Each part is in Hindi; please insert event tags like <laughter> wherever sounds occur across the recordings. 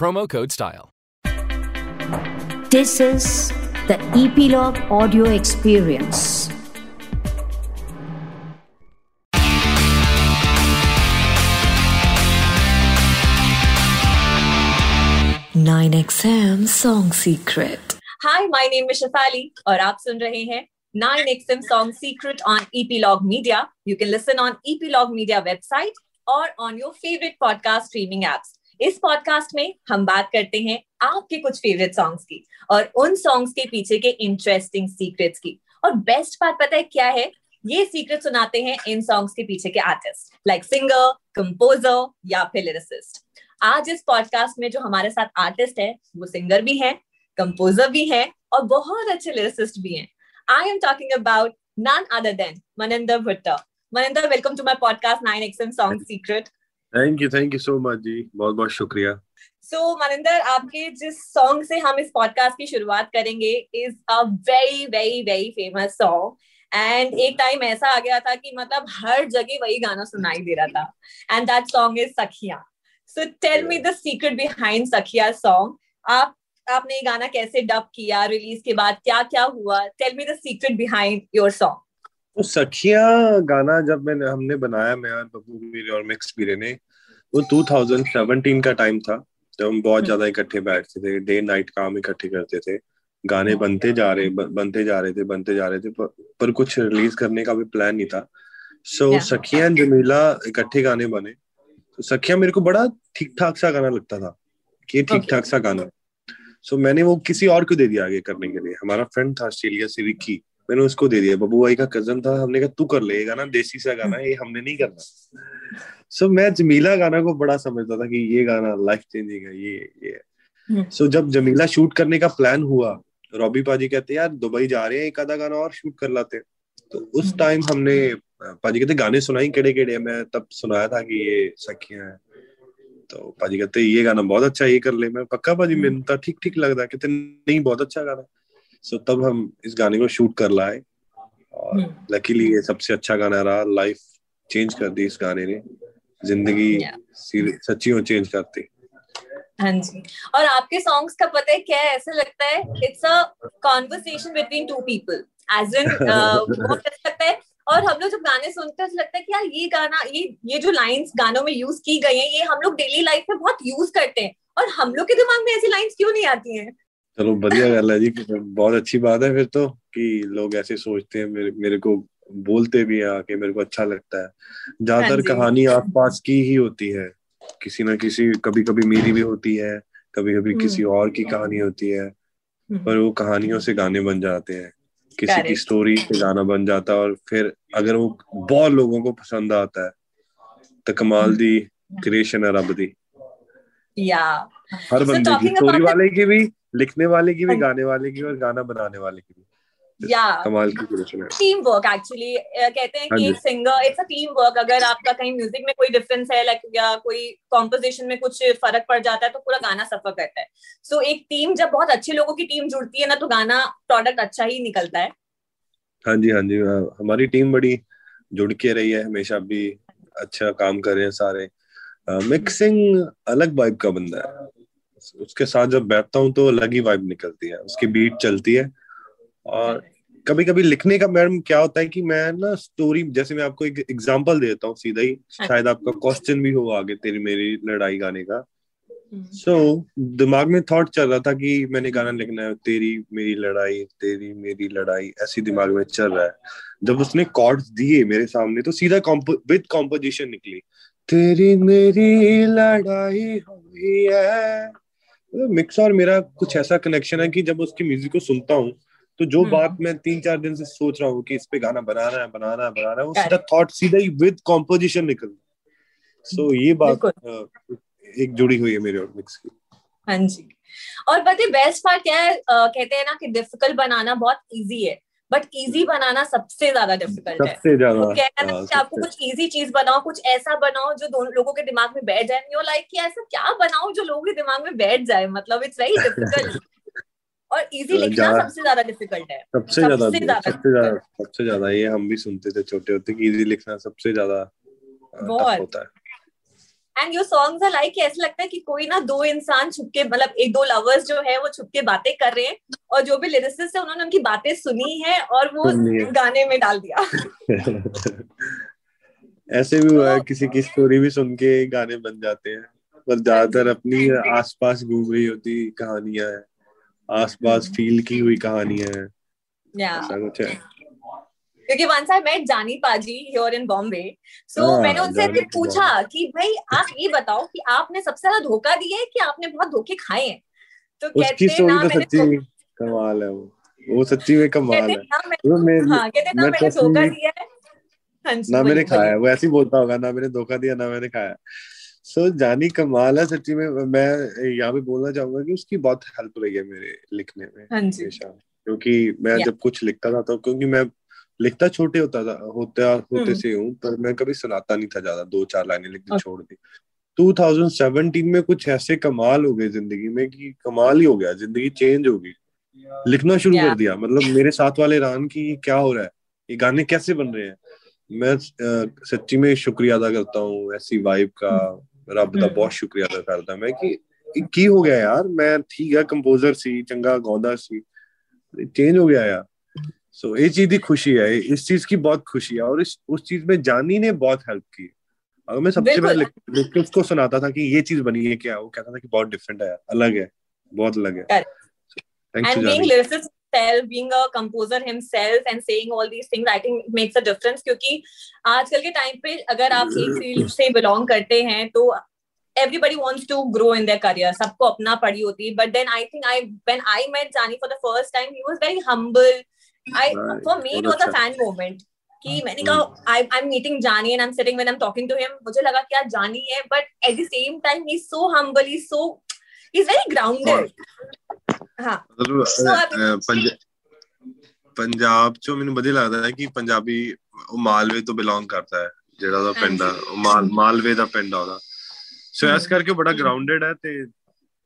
promo code STYLE. This is the Epilogue Audio Experience. Nine XM Song Secret. Hi my name is Shafali और आप सुन रहे हैं 9XM Song Secret on Epilogue Media. You can listen on Epilogue Media website or on your favorite podcast streaming apps. इस पॉडकास्ट में हम बात करते हैं आपके कुछ फेवरेट सॉन्ग्स की और उन सॉन्ग्स के पीछे के इंटरेस्टिंग सीक्रेट्स की। और बेस्ट बात पता है क्या है? ये सीक्रेट सुनाते हैं इन सॉन्ग्स के पीछे के आर्टिस्ट लाइक सिंगर कंपोजर या फिर लिरिसिस्ट आज इस पॉडकास्ट में जो हमारे साथ आर्टिस्ट है, वो सिंगर भी है कंपोजर भी है और बहुत अच्छे लिरिसिस्ट भी हैं। I am talking about none other than Maninder भुट्टा Maninder welcome to my podcast nine 9XM song secret thank you thank you so much ji. बहुत बहुत शुक्रिया। सो so, मनिंदर आपके जिस सॉन्ग से हम इस पॉडकास्ट की शुरुआत करेंगे is a very very very famous song and एक टाइम ऐसा आ गया था कि मतलब हर जगह वही गाना सुनाई दे रहा था। And that song is Sakhiya so tell me the secret behind Sakhiya song आप आपने ये गाना कैसे डब किया? रिलीज़ के बाद क्या क्या हुआ? Tell me the secret behind your song तो सखिया गाना जब मैंने हमने बनाया मैं और बब्बू मेरे और मिक्स पीरे ने वो 2017 का टाइम था जब हम बहुत ज़्यादा इकट्ठे बैठते थे डे नाइट काम इकट्ठे करते थे गाने बनते जा रहे बनते जा रहे थे बनते जा रहे थे पर, पर कुछ रिलीज़ करने का भी प्लान नहीं था। So so, Sakhiya and Jameela इकट्ठे गाने बने तो सखिया मेरे को बड़ा ठीक ठाक सा गाना लगता था कि ठीक ठाक सा गाना। सो so, मैंने वो किसी और को दे दिया आगे करने के लिए। हमारा फ्रेंड था ऑस्ट्रेलिया से विक्की मैंने उसको दे दिया बबू भाई का कज़न था हमने कहा तू कर ले गाना देसी सा गाना ये हमने नहीं करना। सो so, मैं जमीला गाना को बड़ा समझता था कि ये गाना लाइफ चेंजिंग है ये ये सो हम्म। so, जब जमीला शूट करने का प्लान हुआ रॉबी पाजी कहते यार दुबई जा रहे हैं एक आधा गाना और शूट कर लाते तो उस टाइम हम्म। हमने पाजी कहते गाने सुनाई केड़े केड़े मैं तब सुनाया था कि ये सखियाँ है। तो पाजी कहते ये गाना बहुत अच्छा ये कर ले। मैं पक्का पाजी हम्म। तो ठीक ठीक लग रहा कहते नहीं बहुत अच्छा गाना सो so, तब हम इस गाने को शूट कर लाए। और लकीली हम्म। ये सबसे अच्छा गाना रहा। लाइफ चेंज कर दी इस गाने ने। ज़िंदगी सच्ची में चेंज करती हाँ जी। और आपके सॉन्ग्स का पता है क्या है? ऐसा लगता है it's a conversation between two people as in बहुत अच्छा लगता है और हम लोग जब गाने सुनते हैं तो लगता है कि यार ये गाना ये ये जो लाइंस गानों में यूज़ की गई हैं ये हम लोग डेली लाइफ में बहुत यूज़ करते हैं। और हम लोग के दिमाग में ऐसी लाइंस क्यों नहीं आती हैं? चलो बढ़िया गल है जी। बहुत अच्छी बात है फिर तो कि लोग ऐसे सोचते हैं मेरे मेरे को बोलते भी हैं आके मेरे को अच्छा लगता है। ज़्यादातर हाँ कहानी आसपास की ही होती है। किसी ना किसी कभी कभी मेरी भी होती है कभी कभी किसी हम्म। और की कहानी होती है हम्म। पर वो कहानियों से गाने बन जाते हैं। किसी की स्टोरी से गाना बन जाता है और फिर अगर वो बहुत लोगों को पसंद आता है तो कमाल दी क्रिएशन है रब दी। या। हर बंदे की स्टोरी वाले की भी लिखने वाले की भी हाँ। गाने वाले की और गाना बनाने वाले की भी। कमाल की क्रिएशन है। टीम वर्क एक्चुअली कहते हैं कि हाँ singer it's a team work अगर आपका कहीं म्यूज़िक में कोई डिफरेंस है लाइक या कोई कॉम्पोजिशन में कुछ फ़र्क पड़ जाता है तो पूरा गाना सफ़र करता है। सो so, एक टीम जब बहुत अच्छे लोगों की टीम जुड़ती है ना तो गाना प्रोडक्ट अच्छा ही निकलता है। हाँ जी हाँ जी हमारी टीम बड़ी जुड़ के रही है हमेशा भी अच्छा काम कर रहे हैं सारे। मिक्सिंग अलग वाइब का बंदा है। उसके साथ जब बैठता हूँ तो अलग ही वाइब निकलती है। उसकी बीट चलती है। और कभी कभी लिखने का मैडम क्या होता है कि मैं ना स्टोरी जैसे मैं आपको एक एग्जांपल देता हूँ सीधा ही हाँ। शायद आपका क्वेश्चन भी हो आगे तेरी मेरी लड़ाई गाने का। सो so, दिमाग में थॉट चल रहा था कि मैंने गाना लिखना है तेरी मेरी लड़ाई तेरी मेरी लड़ाई ऐसी दिमाग में चल रहा है। जब उसने कॉर्ड्स दिए मेरे सामने तो सीधा विद कॉम्पोजिशन निकली। तेरी मेरी लड़ाई हुई है मिक्स और मेरा कुछ ऐसा कनेक्शन है कि जब उसकी म्यूज़िक को सुनता हूँ तो जो हम्म। बात मैं तीन चार दिन से सोच रहा हूँ कि इस पे गाना बनाना है बनाना है बनाना है वो सीधा थॉट सीधा ही विद कॉम्पोजिशन निकल सो so, ये बात एक जुड़ी हुई है मेरे और मिक्स की। हाँ जी। और पता बेस्ट पार्ट क्या है? कहते हैं ना कि डिफ़िकल्ट बनाना बहुत इजी है। बट इजी बनाना सबसे ज़्यादा डिफ़िकल्ट है। सबसे ज़्यादा तो कहते हैं हाँ, कि आपको कुछ इजी चीज़ बनाओ कुछ ऐसा बनाओ जो दोनों लोगों के दिमाग में बैठ जाए। यू लाइक कि ऐसा क्या बनाओ जो लोगों के दिमाग में बैठ जाए? मतलब इट्स वेरी डिफ़िकल्ट और इजी लिखना सबसे ज़्यादा डिफ़िकल्ट है। सबसे ज़्यादा सबसे ज़्यादा सबसे ज़्यादा ये हम भी सुनते थे छोटे होते कि इजी लिखना सबसे ज़्यादा बहुत। होता है। And your songs are like ऐसा लगता है कि कोई ना दो इंसान छुपके मतलब एक दो लवर्स जो है वो छुपके बातें कर रहे हैं। और जो भी लिरिसिस्ट है उन्होंने उनकी बातें सुनी है और वो गाने में डाल दिया। <laughs> ऐसे भी हुआ है तो किसी की स्टोरी भी सुन के गाने बन जाते हैं। पर ज़्यादातर अपनी आसपास घूम रही होती कहानियाँ है। आसपास फील हम्म। की हुई कहानियाँ है। ऐसा कुछ है। क्योंकि वंस आई मेट जानी पाजी हियर इन बॉम्बे सो मैंने उनसे फिर पूछा कि भाई आप ये बताओ कि आपने सबसे ज़्यादा धोखा दिया है कि आपने बहुत धोखे खाए हैं? तो कहते हैं ना तो मैंने कमाल है वो। वो सच्ची में कमाल है। वो मैं हाँ कहते ना मैंने धोखा दिया है। हाँ ना मैंने खाया वो ऐसे ही बोलता होगा ना मैंने धोखा दिया ना मैंने खाया। सो so, जानी कमाल है सच्ची में। मैं यहाँ पे बोलना चाहूँगा कि उसकी बहुत हेल्प रही है मेरे लिखने में हाँ हमेशा। क्योंकि मैं जब कुछ लिखता था तो क्योंकि मैं लिखता छोटे होता था होते होते हम्म। से हूँ पर मैं कभी सुनाता नहीं था ज़्यादा दो चार लाइनें लिख दी छोड़ दी। 2017 में कुछ ऐसे कमाल हो गए ज़िंदगी में कि कमाल ही हो गया ज़िंदगी चेंज हो गई। लिखना शुरू कर दिया मतलब मेरे साथ वाले रान की क्या हो रहा है ये गाने कैसे बन रहे हैं? मैं सच्ची में शुक्रिया अदा करता हूँ ऐसी वाइब का रब का बहुत शुक्रिया अदा करता मैं कि की हो गया यार मैं ठीक है कंपोजर सी चंगा गौदा सी चेंज हो गया यार। सो so, ये चीज़ की खुशी है इस चीज़ की बहुत खुशी है और इस उस चीज़ में जानी ने बहुत हेल्प की अगर मैं सबसे पहले लिख के सुनाता था कि ये चीज़ बनी है क्या वो कहता था कि बहुत डिफरेंट है अलग है बहुत अलग है being lyricist himself being a composer himself and saying all these things i think makes a difference क्योंकि आजकल के टाइम पे अगर आप एक फ़ील्ड से बिलोंग करते हैं तो everybody wants to grow in their career सबको अपना पड़ी होती है but then I think I when I met Jani for the first time he was very humble I for me it was a fan moment कि मैंने कहा I I am meeting Jaani and I am sitting when I am talking to him मुझे लगा कि यार जानी है but at the same time he is so humble he so he is very grounded हां ਪੰਜਾਬ ਚੋਂ ਮੈਨੂੰ ਵਧੀਆ ਲੱਗਦਾ ਹੈ ਕਿ ਪੰਜਾਬੀ ਉਹ ਮਾਲਵੇ ਤੋਂ ਬਿਲੋਂਗ ਕਰਦਾ ਹੈ ਜਿਹੜਾ ਉਹਦਾ ਪਿੰਡ ਆ ਉਹ ਮਾਲ ਮਾਲਵੇ ਦਾ ਪਿੰਡ ਆ ਉਹਦਾ ਸੋ ਇਸ ਕਰਕੇ ਬੜਾ ਗਰਾਊਂਡਡ ਹੈ ਤੇ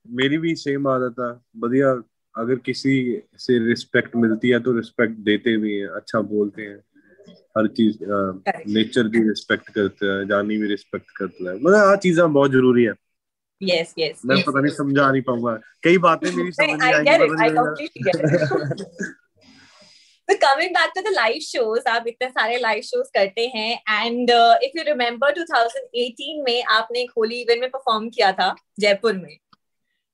ਮੇਰੀ ਵੀ ਸੇਮ ਆਦਤ ਆ ਵਧੀਆ अगर किसी से रिस्पेक्ट मिलती है तो रिस्पेक्ट देते भी हैं अच्छा बोलते हैं। हर चीज़ नेचर की रिस्पेक्ट करते हैं जानी भी रिस्पेक्ट करता है। मतलब आ चीज़ें बहुत ज़रूरी है। यस यस मैं पता नहीं समझा नहीं पाऊँगा। कई बातें मेरी <laughs> समझ नहीं आएँगी So <laughs> coming back to the live shows, आप इतने सारे live shows करते हैं uh, if you remember 2018 में आपने एक होली इवेंट में परफॉर्म किया था जयपुर में।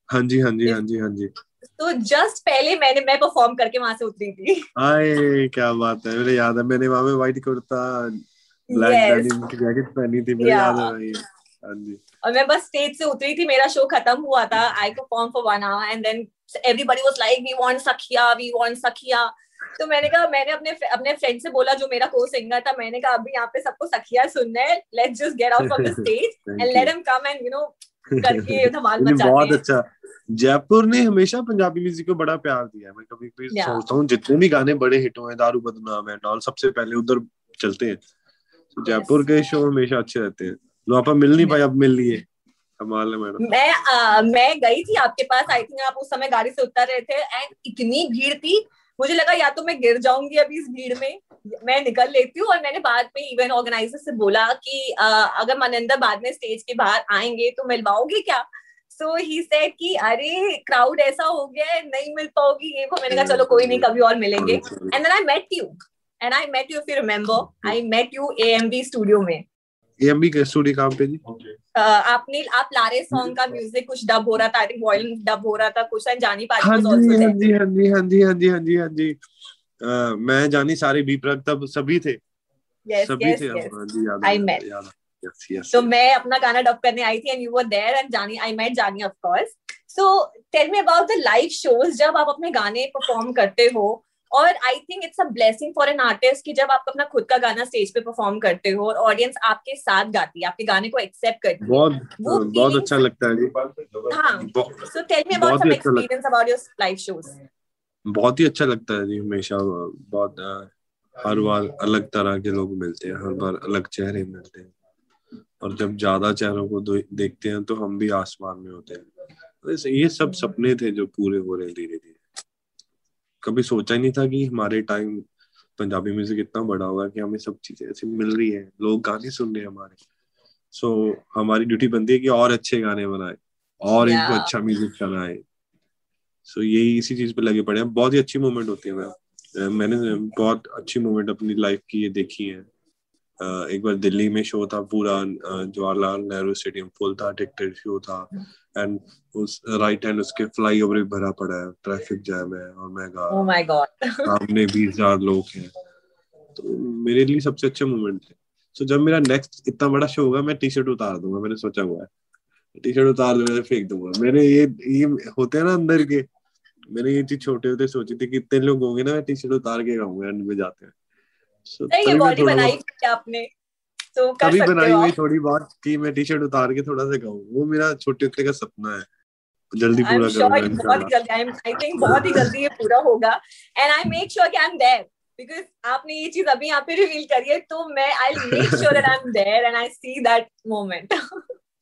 हाँ जी हाँ जी हाँ जी हाँ जी। तो जस्ट पहले मैंने मैं परफॉर्म करके वहाँ से उतरी थी। आए क्या बात है। मुझे याद है मैंने वहाँ में व्हाइट कुर्ता ब्लैक डेनिम की जैकेट पहनी थी मुझे याद है भाई। हाँ और मैं बस स्टेज से उतरी थी मेरा शो खत्म हुआ था I perform for one hour and then everybody was like we want Sakhiya we want Sakhiya तो मैंने कहा मैंने अपने अपने फ्रेंड से बोला जो मेरा को सिंगर था मैंने कहा अभी यहाँ पे सबको सखिया सुनना है let's just get out from the stage and let him come and you know करके धमाल मचाते बहुत अच्छा जयपुर ने हमेशा पंजाबी म्यूज़िक को बड़ा प्यार दिया है। मैं कभी कभी सोचता हूँ जितने भी गाने बड़े हिट हुए दारू बदनाम है डॉल सबसे पहले उधर चलते हैं। तो जयपुर के शो हमेशा अच्छे रहते हैं। लो आप मिल नहीं पाए अब मिल लिए। मैं आ, मैं गई थी आपके पास आई थिंक आप उस समय गाड़ी से उतर रहे थे एंड इतनी भीड़ थी मुझे लगा या तो मैं गिर जाऊँगी अभी इस भीड़ में। मैं निकल लेती हूँ और मैंने बाद में इवेंट ऑर्गेनाइजर से बोला कि आ, अगर मनिंदर बाद में स्टेज के बाहर आएँगे तो मिलवाओगे क्या? सो ही सेड कि अरे क्राउड ऐसा हो गया है नहीं मिल पाओगी ये वो. मैंने कहा चलो कोई नहीं कभी और मिलेंगे. And then I met you and I met you if you remember I met you AMB studio में. एएमबी के स्टूडियो काम पे जी? आपने आप लारे सॉन्ग का म्यूज़िक कुछ डब हो रहा था आई थिंक वॉयलेंस डब हो रहा था कुछ एंड जानी पाजी हाँ वाज जी आल्सो हाँ जी हाँ जी हाँ जी हाँ जी हाँ जी हाँ जी। मैं जानी सारे बी प्रग तब सभी थे। यस सभी थे हाँ जी याद I आया, तो मैं अपना गाना डब करने आई थी and you were there and Jaani I met Jaani of course so tell me about the live shows जब आप अपने गाने परफॉर्म करते हो और I think it's a blessing for an artist कि जब आप अपना खुद का गाना स्टेज पे परफॉर्म करते हो और ऑडियंस आपके साथ गाती है आपके गाने को एक्सेप्ट करती है। बहुत वो बहुत अच्छा लगता है। जी हाँ so tell me about some experience about your live shows बहुत ही अच्छा लगता है जी हमेशा। बहुत हर बार अलग तरह के लोग मिलते हैं हर बार अलग चेहरे मिलते हैं। और जब ज़्यादा चेहरों को देखते हैं तो हम भी आसमान में होते हैं। वैसे ये सब सपने थे जो पूरे हो रहे धीरे धीरे। कभी सोचा ही नहीं था कि हमारे टाइम पंजाबी म्यूज़िक इतना बड़ा होगा कि हमें सब चीज़ें ऐसी मिल रही है लोग गाने सुन रहे हैं हमारे। सो so, हमारी ड्यूटी बनती है कि और अच्छे गाने बनाए और Yeah. इनको अच्छा म्यूज़िक बनाए सो so, यही इसी चीज़ पे लगे पड़े हैं। बहुत ही अच्छी मोमेंट होती है मैम। मैंने बहुत अच्छी मोमेंट अपनी लाइफ की ये देखी है। एक बार दिल्ली में शो था पूरा जवाहरलाल नेहरू स्टेडियम फुल था टिकटेड शो था एंड उस राइट हैंड उसके फ्लाई ओवर भी भरा पड़ा है ट्रैफ़िक जैम है और मैं गा ओह माय गॉड सामने बीस हज़ार लोग हैं। तो मेरे लिए सबसे अच्छे मोमेंट थे। सो जब मेरा नेक्स्ट इतना बड़ा शो होगा मैं टी शर्ट उतार दूँगा मैंने सोचा हुआ है। टी शर्ट उतार दूँगा फेंक दूँगा। मैंने ये ये होते हैं ना अंदर के मैंने ये चीज़ छोटे होते सोची थी कि इतने लोग होंगे ना मैं टी शर्ट उतार के गाऊँगा एंड में जाते हैं। So, नहीं बॉडी बनाई आपने तो कर सकते बनाई हुई थोड़ी बात कि मैं टी शर्ट उतार के थोड़ा सा गाऊं। वो मेरा छोटे होते का सपना है। जल्दी पूरा बहुत ही जल्दी आई आई थिंक बहुत ही जल्दी ये पूरा होगा। एंड आई मेक श्योर कि आई एम देयर बिकॉज़ आपने ये चीज़ अभी यहाँ पे रिवील करी है तो मैं I make sure that I am there and I see that moment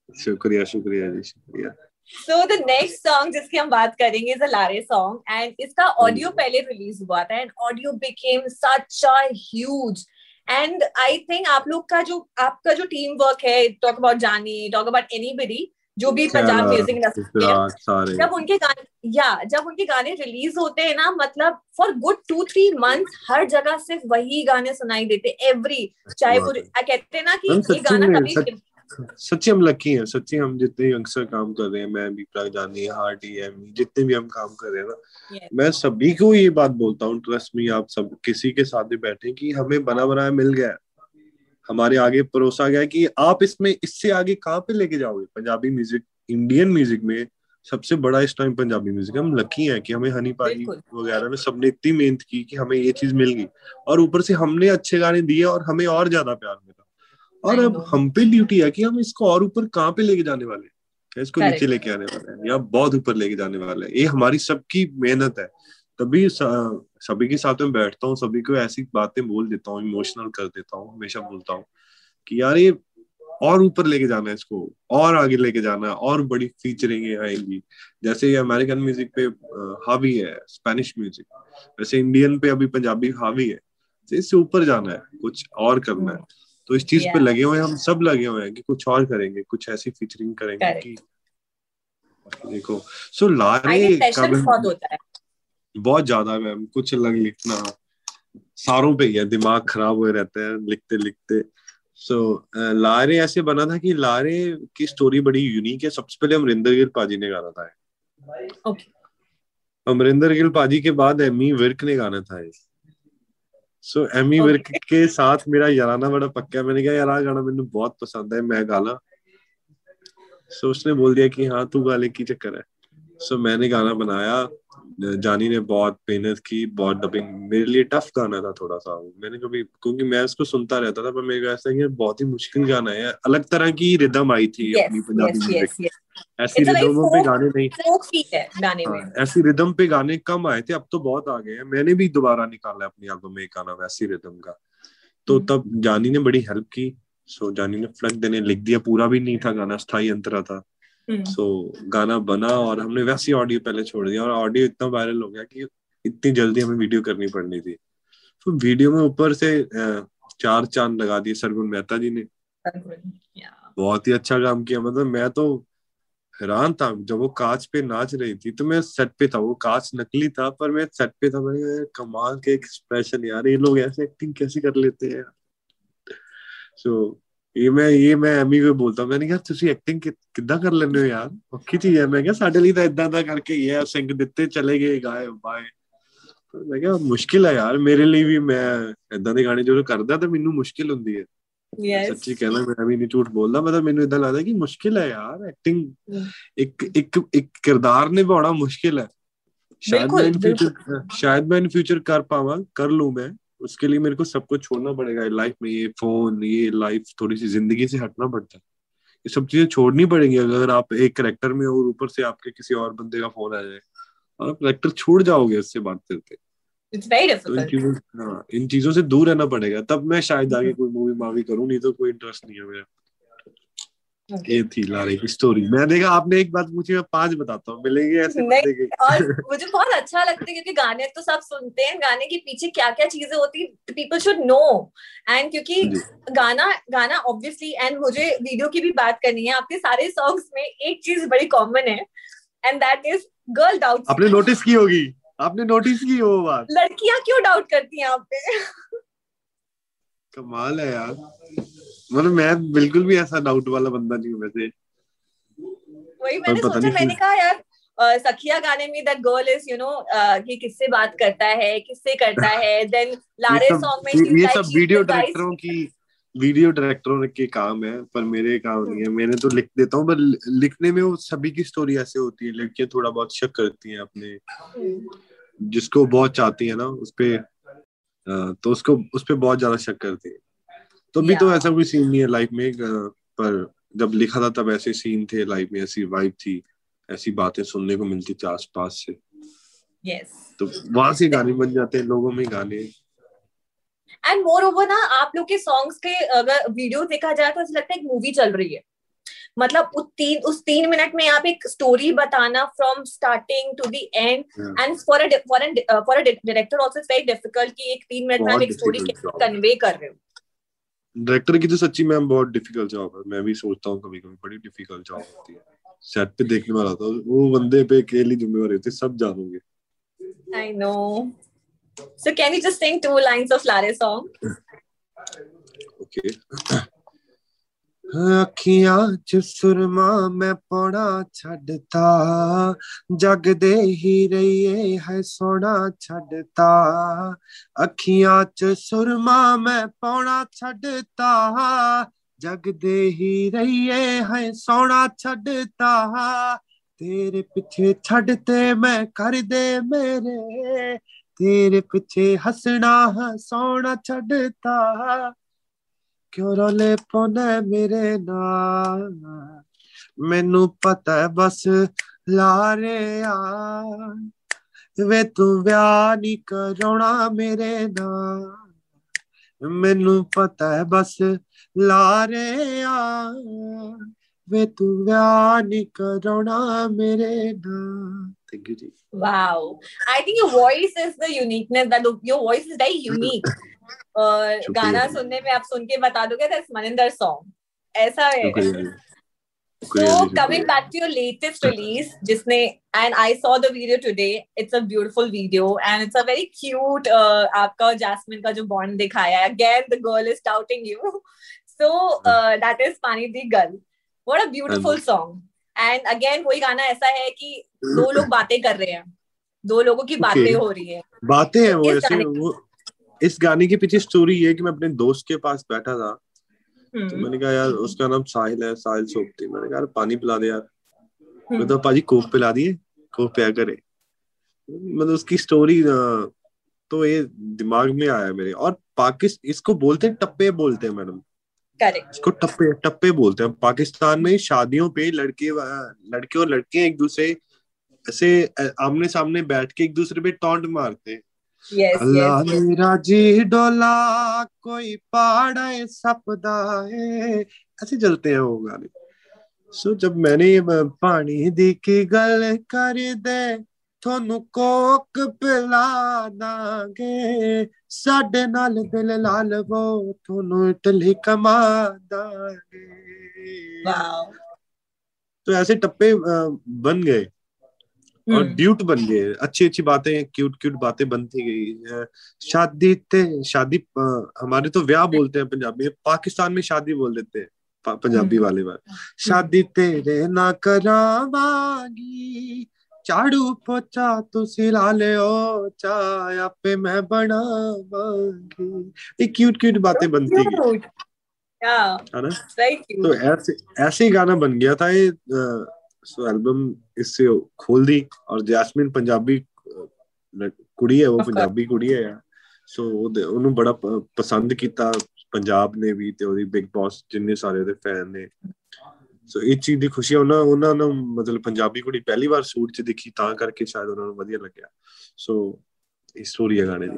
शुक्रिया शुक्रिया जी शुक्रिया। सो द नेक्स्ट सॉन्ग जिसकी हम बात करेंगे is a Lare song and इसका ऑडियो पहले रिलीज़ हुआ था and audio became such a huge and I think आप लोग का जो आपका जो टीम वर्क है talk about Jaani talk about anybody जो भी पंजाब म्यूज़िक इंडस्ट्री जब उनके गाने या जब उनके गाने रिलीज़ होते हैं ना मतलब for good two three month हर जगह सिर्फ़ वही गाने सुनाई देते एवरी चाहे वो कहते हैं ना कि ये गाना कभी सच्ची हम लकी हैं सच्ची हम जितने यंगस्टर काम कर रहे हैं मैं भी प्राग जानी हार्टी एम जितने भी हम काम कर रहे हैं ना Yes. मैं सभी को ये बात बोलता हूँ ट्रस्ट में आप सब किसी के साथ भी बैठे कि हमें बना बनाया मिल गया हमारे आगे परोसा गया कि आप इसमें इससे आगे कहाँ पे लेके जाओगे? पंजाबी म्यूज़िक इंडियन म्यूज़िक में सबसे बड़ा इस टाइम पंजाबी म्यूज़िक हम लकी हैं कि हमें हनी पाजी वगैरह में सबने इतनी मेहनत की कि हमें ये चीज़ मिल गई। और ऊपर से हमने अच्छे गाने दिए और हमें और ज़्यादा प्यार मिला। और अब हम पे ड्यूटी है कि हम इसको और ऊपर कहाँ पे लेके जाने वाले हैं? इसको नीचे लेके आने वाले हैं या बहुत ऊपर लेके जाने वाले हैं? ये हमारी सबकी मेहनत है। तभी सभी के साथ में बैठता हूँ सभी को ऐसी बातें बोल देता हूँ इमोशनल कर देता हूँ हमेशा बोलता हूँ कि यार ये और ऊपर लेके जाना है इसको और आगे लेके जाना है और बड़ी फीचरिंग आएँगी। जैसे ये अमेरिकन म्यूज़िक पे हावी है स्पेनिश म्यूज़िक वैसे इंडियन पे अभी पंजाबी हावी है। तो इससे ऊपर जाना है कुछ और करना है। तो इस चीज़ पे लगे हुए हम सब लगे हुए हैं कि कुछ और करेंगे कुछ ऐसी फीचरिंग करेंगे Correct. कि देखो सो आई लारे का बहुत होता है। बहुत ज़्यादा मैम कुछ अलग लिखना। सारों पे ही है दिमाग खराब हुए रहते हैं लिखते लिखते। सो so, लारे ऐसे बना था कि लारे की स्टोरी बड़ी यूनिक है। सबसे पहले अमरिंदर गिल पाजी ने गाना था। ओके अमरिंदर गिल पाजी के बाद एमी विर्क ने गाना था। ये Okay. विर्क के साथ मेरा याराना बड़ा पक्का है। मैंने कहा यार आ गाना मैंने बहुत पसंद है मैं गाना। सो उसने बोल दिया कि हाँ तू गाले की चक्कर है। सो मैंने गाना बनाया। जानी ने बहुत मेहनत की बहुत डबिंग मेरे लिए टफ गाना था थोड़ा सा। मैंने कभी क्योंकि मैं उसको सुनता रहता था पर मेरे को ऐसा बहुत ही मुश्किल गाना है। अलग तरह की रिदम आई थी यस अपनी पंजाबी यस यस ऐसी रिदमों पे गाने नहीं। है गाने में। ऐसी रिदम पे गाने कम आए थे अब तो बहुत आ गए हैं। मैंने भी दोबारा निकाला है अपनी एल्बम में एक गाना वैसी रिदम का। तो हम्म। तब जानी ने बड़ी हेल्प की सो जानी ने फ्लक देने लिख दिया। पूरा भी नहीं था गाना स्थायी अंतरा था। हम्म, सो गाना बना और हमने वैसी ऑडियो पहले छोड़ दिया और ऑडियो इतना वायरल हो गया कि इतनी जल्दी हमें वीडियो करनी पड़नी थी। तो वीडियो में ऊपर से चार चाँद लगा दिए सरगुन मेहता जी ने। बहुत ही अच्छा काम किया। मतलब मैं तो हैरान था जब वो कांच पे नाच रही थी तो मैं सेट पे था वो कांच नकली था पर मैं सेट पे था मैंने कहा, यार, कमाल के एक्सप्रेशन यार ये लोग ऐसे एक्टिंग कैसे कर लेते हैं सो ਇਹ ਮੈਂ ਇਹ ਮੈਂ ਐਮੀ ਵੀ ਬੋਲਦਾ ਮੈਂ ਨਹੀਂ ਕਿਹਾ ਤੁਸੀਂ ਐਕਟਿੰਗ ਕਿੱਦਾਂ ਕਰ ਲੈਂਦੇ ਹੋ ਯਾਰ ਔਖੀ ਚੀਜ਼ ਹੈ ਮੈਂ ਕਿਹਾ ਸਾਡੇ ਲਈ ਤਾਂ ਇਦਾਂ ਦਾ ਕਰਕੇ ਹੀ ਹੈ ਸਿੰਘ ਦਿੱਤੇ ਚਲੇ ਗਏ ਗਾਏ ਬਾਏ ਮੈਂ ਕਿਹਾ ਮੁਸ਼ਕਿਲ ਹੈ ਯਾਰ ਮੇਰੇ ਲਈ ਵੀ ਮੈਂ ਇਦਾਂ ਦੇ ਗਾਣੇ ਜਦੋਂ ਕਰਦਾ ਤਾਂ ਮੈਨੂੰ ਮੁਸ਼ਕਿਲ ਹੁੰਦੀ ਹੈ ਯੈਸ ਸੱਚੀ ਕਹਿਣਾ ਮੈਂ ਵੀ ਨਹੀਂ ਝੂਠ ਬੋਲਦਾ ਮਤਲਬ ਮੈਨੂੰ ਇਦਾਂ ਲੱਗਦਾ ਕਿ ਮੁਸ਼ਕਿਲ ਹੈ ਯਾਰ ਐਕਟਿੰਗ ਇੱਕ ਇੱਕ ਇੱਕ ਕਿਰਦਾਰ ਨਿਭਾਉਣਾ ਮੁਸ਼ਕਿਲ ਹੈ शायद बिल्कुल, मैं इन फ्यूचर शायद मैं इन फ्यूचर कर पावा कर लूं मैं उसके लिए मेरे को सब कुछ छोड़ना पड़ेगा लाइफ में ये फोन ये लाइफ थोड़ी सी जिंदगी से हटना पड़ता है ये सब चीजें छोड़नी पड़ेंगी अगर आप एक करेक्टर में और ऊपर से आपके किसी और बंदे का फोन आ जाए और आप करेक्टर छोड़ जाओगे उससे बात करते इट्स वेरी तो इन चीज़ों हाँ इन चीज़ों से दूर रहना पड़ेगा। तब मैं शायद आगे कोई मूवी मावी करूँ नहीं तो कोई इंटरेस्ट नहीं है मेरा। ये थी लारे की स्टोरी मैंने कहा आपने एक बात पूछी मैं पाँच बताता हूँ। मिलेंगे ऐसे नहीं, और <laughs> मुझे बहुत अच्छा लगता है क्योंकि गाने तो सब सुनते हैं। गाने के पीछे क्या क्या चीज़ें होती है पीपल शुड नो एंड क्योंकि गाना गाना ऑब्वियसली एंड मुझे वीडियो की भी बात करनी है। आपके सारे सॉन्ग्स में एक चीज़ बड़ी कॉमन है and that is girl doubt आपने नोटिस की होगी। आपने नोटिस की वो बात? लड़कियाँ क्यों डाउट करती हैं आप पे? कमाल है यार। मतलब मैं बिल्कुल भी ऐसा डाउट वाला बंदा नहीं हूँ वैसे। वही मैंने सोचा मैंने कहा यार सखिया गाने में that girl is you know कि किससे बात करता है किससे करता <laughs> है देन लारे सॉन्ग में ये, सब वीडियो डायरेक्टरों की वीडियो डायरेक्टरों के काम है पर मेरे काम नहीं है। मैंने तो लिख देता हूँ पर लिखने में वो सभी की स्टोरी ऐसे होती है लड़कियाँ थोड़ा बहुत शक करती हैं अपने। जिसको बहुत चाहती है ना उसपे तो उसको उस पे बहुत ज़्यादा शक करती है। तो भी तो ऐसा कोई सीन नहीं है लाइफ में पर जब लिखा था तब ऐसे सीन थे लाइफ में ऐसी वाइब थी ऐसी बातें सुनने को मिलती थी आसपास से। यस तो वहाँ से गाने बन जाते हैं लोगों में गाने। एंड मोर ओवर ना आप लोग के सॉन्ग्स के अगर वीडियो देखा जाए तो ऐसा लगता है एक मूवी चल रही है। मतलब उस तीन उस तीन मिनट में आप एक स्टोरी बताना from starting to the end and for for a for a director also it's very difficult कि एक तीन मिनट में आप एक स्टोरी कन्वे कर रहे हो? डायरेक्टर की तो सच्ची मैम बहुत डिफ़िकल्ट जॉब है। मैं भी सोचता हूँ कभी कभी बड़ी डिफ़िकल्ट जॉब होती है। सेट पे देखने वाला था। वो बंदे पे अकेली जिम्मेवारी होती सब जानोगे। I know. So can you just sing two lines of Lare song? <laughs> Okay ਅੱਖੀਆਂ ਚ ਸੁਰਮਾ ਮੈਂ ਪੌਣਾ ਛੱਡਤਾ ਜਗ ਦੇ ਹੀ ਰਹੀਏ ਹੈ ਸੋਣਾ ਛੱਡਤਾ ਅੱਖੀਆਂ ਚ ਸੁਰਮਾ ਮੈਂ ਪੌਣਾ ਛੱਡਤਾ ਜਗ ਦੇ ਹੀ ਰਹੀਏ ਹੈ ਸੋਣਾ ਛੱਡਤਾ ਤੇਰੇ ਪਿੱਛੇ ਛੱਡ ਤੇ ਮੈਂ ਕਰਦੇ ਮੇਰੇ ਤੇਰੇ ਪਿੱਛੇ ਹੱਸਣਾ ਹਸਾਉਣਾ ਛੱਡਤਾ ਕਿਉਂ ਰੋਲੇ ਪਾਉਣਾ ਮੇਰੇ ਨਾਲ ਮੈਨੂੰ ਪਤਾ ਹੈ ਬਸ ਲਾਰਿਆ ਵੇ ਤੂੰ ਵਿਆਹ ਨਹੀਂ ਕਰਾਉਣਾ ਮੇਰੇ ਨਾਲ ਮੈਨੂੰ ਪਤਾ ਹੈ ਬਸ ਲਾਰਿਆ ਵੇ ਤੂੰ ਵਿਆਹ ਨਹੀਂ ਕਰਾਉਣਾ ਮੇਰੇ ਨਾਲ ਥੈਂਕ ਯੂ ਜੀ Wow. I think your voice is the uniqueness that your voice is very unique. और गाना सुनने में आप सुन के बता दोगे दिस मनिंदर सॉन्ग। ऐसा है। So coming back to your latest release जिसने and I saw the video today it's a beautiful video and it's a very cute आपका जैस्मिन का जो बॉन्ड दिखाया है। Again the girl is doubting you so that is Paani Di girl what a beautiful song and again वही गाना ऐसा है कि दो <clears throat> लोग बातें कर रहे हैं। दो लोगों की बातें हो रही है। बातें हैं वो ऐसे वो इस गाने के पीछे स्टोरी ये कि मैं अपने दोस्त के पास बैठा था। तो हम्म, मैंने कहा यार उसका नाम साहिल है साहिल सोपती। मैंने कहा यार पानी पिला दे यार। हम्म, मैं तो पाजी कोक पिला दिए कोक पिया करे। मतलब उसकी स्टोरी तो ये दिमाग में आया मेरे। और पाकिस्तान इसको बोलते हैं टप्पे बोलते हैं मैडम. इसको टप्पे टप्पे बोलते हैं। पाकिस्तान में शादियों पे लड़के लड़के और लड़कियाँ एक दूसरे ऐसे आमने सामने बैठ के एक दूसरे पे टॉन्ट मारते हैं। yes, अल्लाह yes, मेरा जी डोला कोई पाड़े सपदा है। ऐसे चलते हैं वो गाने। सो so, जब मैंने पानी दी की गल कर दे थोनू कोक पिला दांगे साडे नाल दिल लालवो थोनू इटली कमा दांगे तो बन गए। और हम्म। ड्यूट बन गए। अच्छी अच्छी बातें क्यूट क्यूट बातें बनती गई शादी ते शादी हमारे तो ब्याह बोलते हैं पंजाबी। में पाकिस्तान में शादी बोल देते हैं पंजाबी हम्म। वाले बार शादी तेरे ना करावागी। झाड़ू पोचा तू सिला ले ओ चाय आपे मैं बनावागी। ये क्यूट क्यूट बातें बनती गई। है ना? तो ऐसे ऐसे ही गाना बन गया था ये सो एल्बम इससे खोल दी और जैस्मिन पंजाबी कुड़ी है वो Of course. पंजाबी कुड़ी है यार ਸੋ ਉਹਨੂੰ ਬੜਾ ਪ- ਪਸੰਦ ਕੀਤਾ ਪੰਜਾਬ ਨੇ ਵੀ ਤੇ ਉਹਦੀ ਬਿਗ ਬਾਸ ਜਿੰਨੇ ਸਾਰੇ ਉਹਦੇ ਫੈਨ ਨੇ ਸੋ ਇਹ ਚੀਜ਼ ਦੀ ਖੁਸ਼ੀ ਆ ਉਹਨਾਂ ਉਹਨਾਂ ਨੂੰ ਮਤਲਬ ਪੰਜਾਬੀ ਕੁੜੀ ਪਹਿਲੀ ਵਾਰ ਸੂਟ 'ਚ ਦਿਖੀ ਤਾਂ ਕਰਕੇ ਸ਼ਾਇਦ ਉਹਨਾਂ ਨੂੰ ਵਧੀਆ ਲੱਗਿਆ ਸੋ ਇਹ ਸਟੋਰੀ ਹੈ ਗਾਣੇ ਦੀ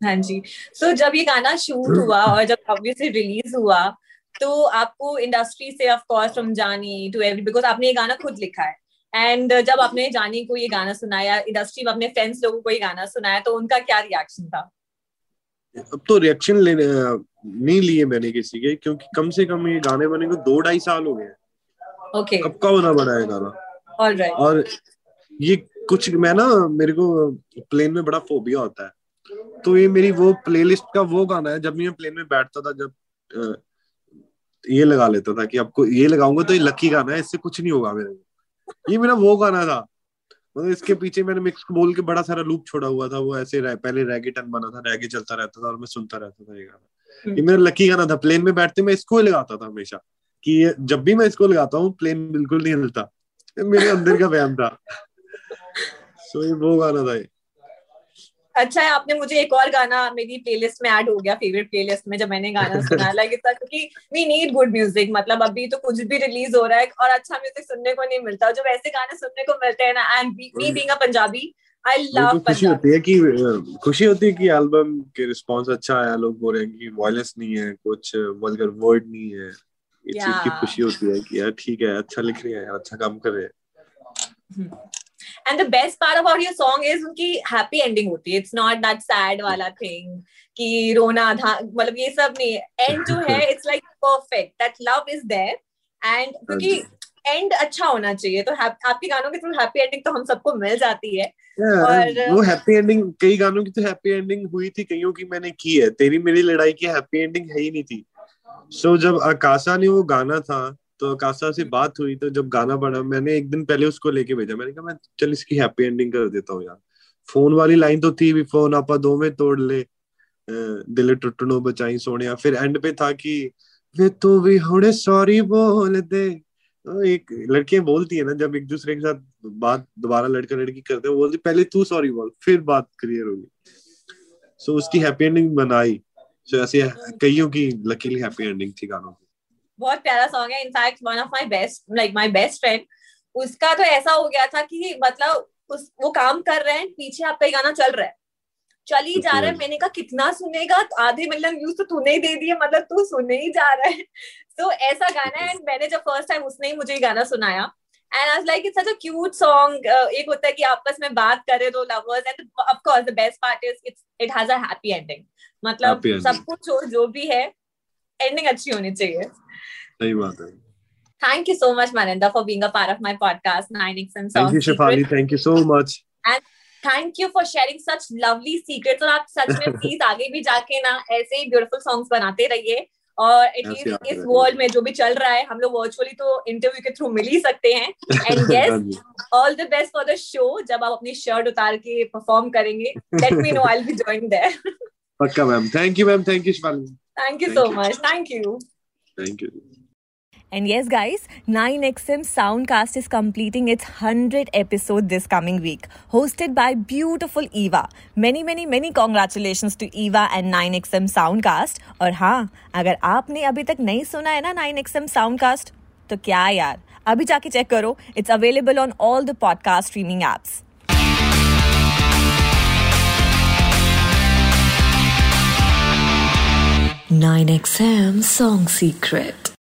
हाँ जी तो जब ये गाना शूट हुआ और जब ऑब्वियसली रिलीज हुआ तो आपको इंडस्ट्री से of course from Jaani to every because आपने ये गाना खुद लिखा है। एंड जब आपने जानी को ये गाना सुनाया इंडस्ट्री में अपने फ्रेंड्स लोगों को ये गाना सुनाया तो उनका क्या रिएक्शन था? अब तो रिएक्शन लेने नहीं लिए मैंने किसी के क्योंकि कम से कम ये गाने बने को दो ढाई साल हो गए ओके कब का होना बना है गाना? राइट और ये कुछ मैं ना मेरे को प्लेन में बड़ा फोबिया होता है। तो ये मेरी वो प्लेलिस्ट का वो गाना है जब मैं प्लेन में बैठता था जब ये लगा लेता था कि आपको ये लगाऊँगा तो ये लकी गाना है इससे कुछ नहीं होगा मेरे को ये मेरा वो गाना था। मतलब इसके पीछे मैंने मिक्स बोल के बड़ा सारा लूप छोड़ा हुआ था वो ऐसे रह, पहले रैगे टन बना था रैगे चलता रहता था और मैं सुनता रहता था ये गाना। ये मेरा लकी गाना था। प्लेन में बैठते मैं इसको ही लगाता था हमेशा कि ये- जब भी मैं इसको लगाता हूँ प्लेन बिल्कुल नहीं हिलता। मेरे अंदर का वहम था। सो ये वो गाना था ये। अच्छा है आपने मुझे एक और गाना मेरी प्लेलिस्ट में ऐड हो गया फेवरेट प्लेलिस्ट में जब मैंने गाना <laughs> सुना लाइक इट्स क्योंकि वी नीड गुड म्यूज़िक मतलब अभी तो कुछ भी रिलीज़ हो रहा है और अच्छा म्यूज़िक सुनने को नहीं मिलता जो वैसे गाने सुनने को मिलते हैं ना and me being a Punjabi I love खुशी होती है कि खुशी होती है कि एल्बम के रिस्पांस अच्छा आया लोग बोल रहे हैं कि वॉयलेंस नहीं है कुछ वल्गर वर्ड नहीं है। ये चीज़ की खुशी होती है कि यार ठीक है अच्छा लिख रहे हैं यार अच्छा काम कर रहे हैं। And the best part about your song is उनकी हैप्पी एंडिंग होती है. इट्स नॉट दैट सैड वाला थिंग कि रोना था मतलब ये सब नहीं एंड जो है it's like perfect that love is there and क्योंकि एंड अच्छा होना चाहिए. तो आपके गानों के थ्रू हैप्पी एंडिंग तो हम सबको मिल जाती है. Yeah, और- वो हैप्पी एंडिंग कई गानों की तो हैप्पी एंडिंग हुई थी कईयों की मैंने की है. तेरी मेरी लड़ाई की हैप्पी एंडिंग है ही नहीं थी. सो जब आकाशा ने वो गाना था तो आकाशा से बात हुई तो जब गाना बना मैंने एक दिन पहले उसको लेके भेजा। मैंने कहा, मैं चल इसकी हैप्पी एंडिंग कर देता हूँ यार। फ़ोन वाली लाइन तो थी भी फ़ोन आपा दो में तोड़ ले दिल टुटनो बचाई सोनिया फिर एंड पे था कि, वे तू भी होड़े सॉरी बोल दे। तो एक लड़कियाँ बोलती है ना, जब एक दूसरे के साथ बात, दोबारा लड़का लड़की करते हैं बोलती पहले तू सॉरी बोल, फिर बात क्लियर होगी। सो उसकी हैप्पी एंडिंग बनाई सो ऐसे कईयों की लकीली हैप्पी एंडिंग थी गानों बहुत प्यारा सॉन्ग है. In fact one of my best like my best friend उसका तो ऐसा हो गया था कि मतलब उस वो काम कर रहे हैं पीछे आपका ये गाना चल रहा है। चल ही जा रहा है। मैंने कहा कितना सुनेगा? आधे मिलियन व्यूज़ तो तूने ही दे दिए मतलब तू सुने ही जा रहा है। तो ऐसा गाना है एंड मैंने जब फ़र्स्ट टाइम उसने ही मुझे गाना सुनाया and I like it's such a cute song एक होता है कि आपस में बात करे दो lovers and of course the best part is it's it has a happy ending मतलब सब कुछ हो जो भी है एंडिंग अच्छी होनी चाहिए। सही बात है। Thank you so much, Maninda, for being a part of my podcast, 9XM Song thank you Shifali. Thank you so much Thank you for sharing such lovely secrets. और आप सच में <laughs> प्लीज़ आगे भी जाके ना ऐसे ही ब्यूटीफुल सॉन्ग्स बनाते रहिए। और एटलीस्ट इस वर्ल्ड में जो भी चल रहा है हम लोग वर्चुअली तो इंटरव्यू के थ्रू मिल ही सकते हैं। And yes all the best for the show जब आप अपनी शर्ट उतार के परफॉर्म करेंगे let me know I will be joining there पक्का ma'am thank you ma'am thank you Shifali thank you so much thank you thank you And yes, guys, 9XM Soundcast is completing its 100th episode this coming week, hosted by beautiful Eva. Many, many, many congratulations to Eva and 9XM Soundcast. और हाँ अगर आपने अभी तक नहीं सुना है ना 9XM Soundcast, तो क्या यार अभी जाके चेक करो it's available on all the podcast streaming apps 9XM Song Secret.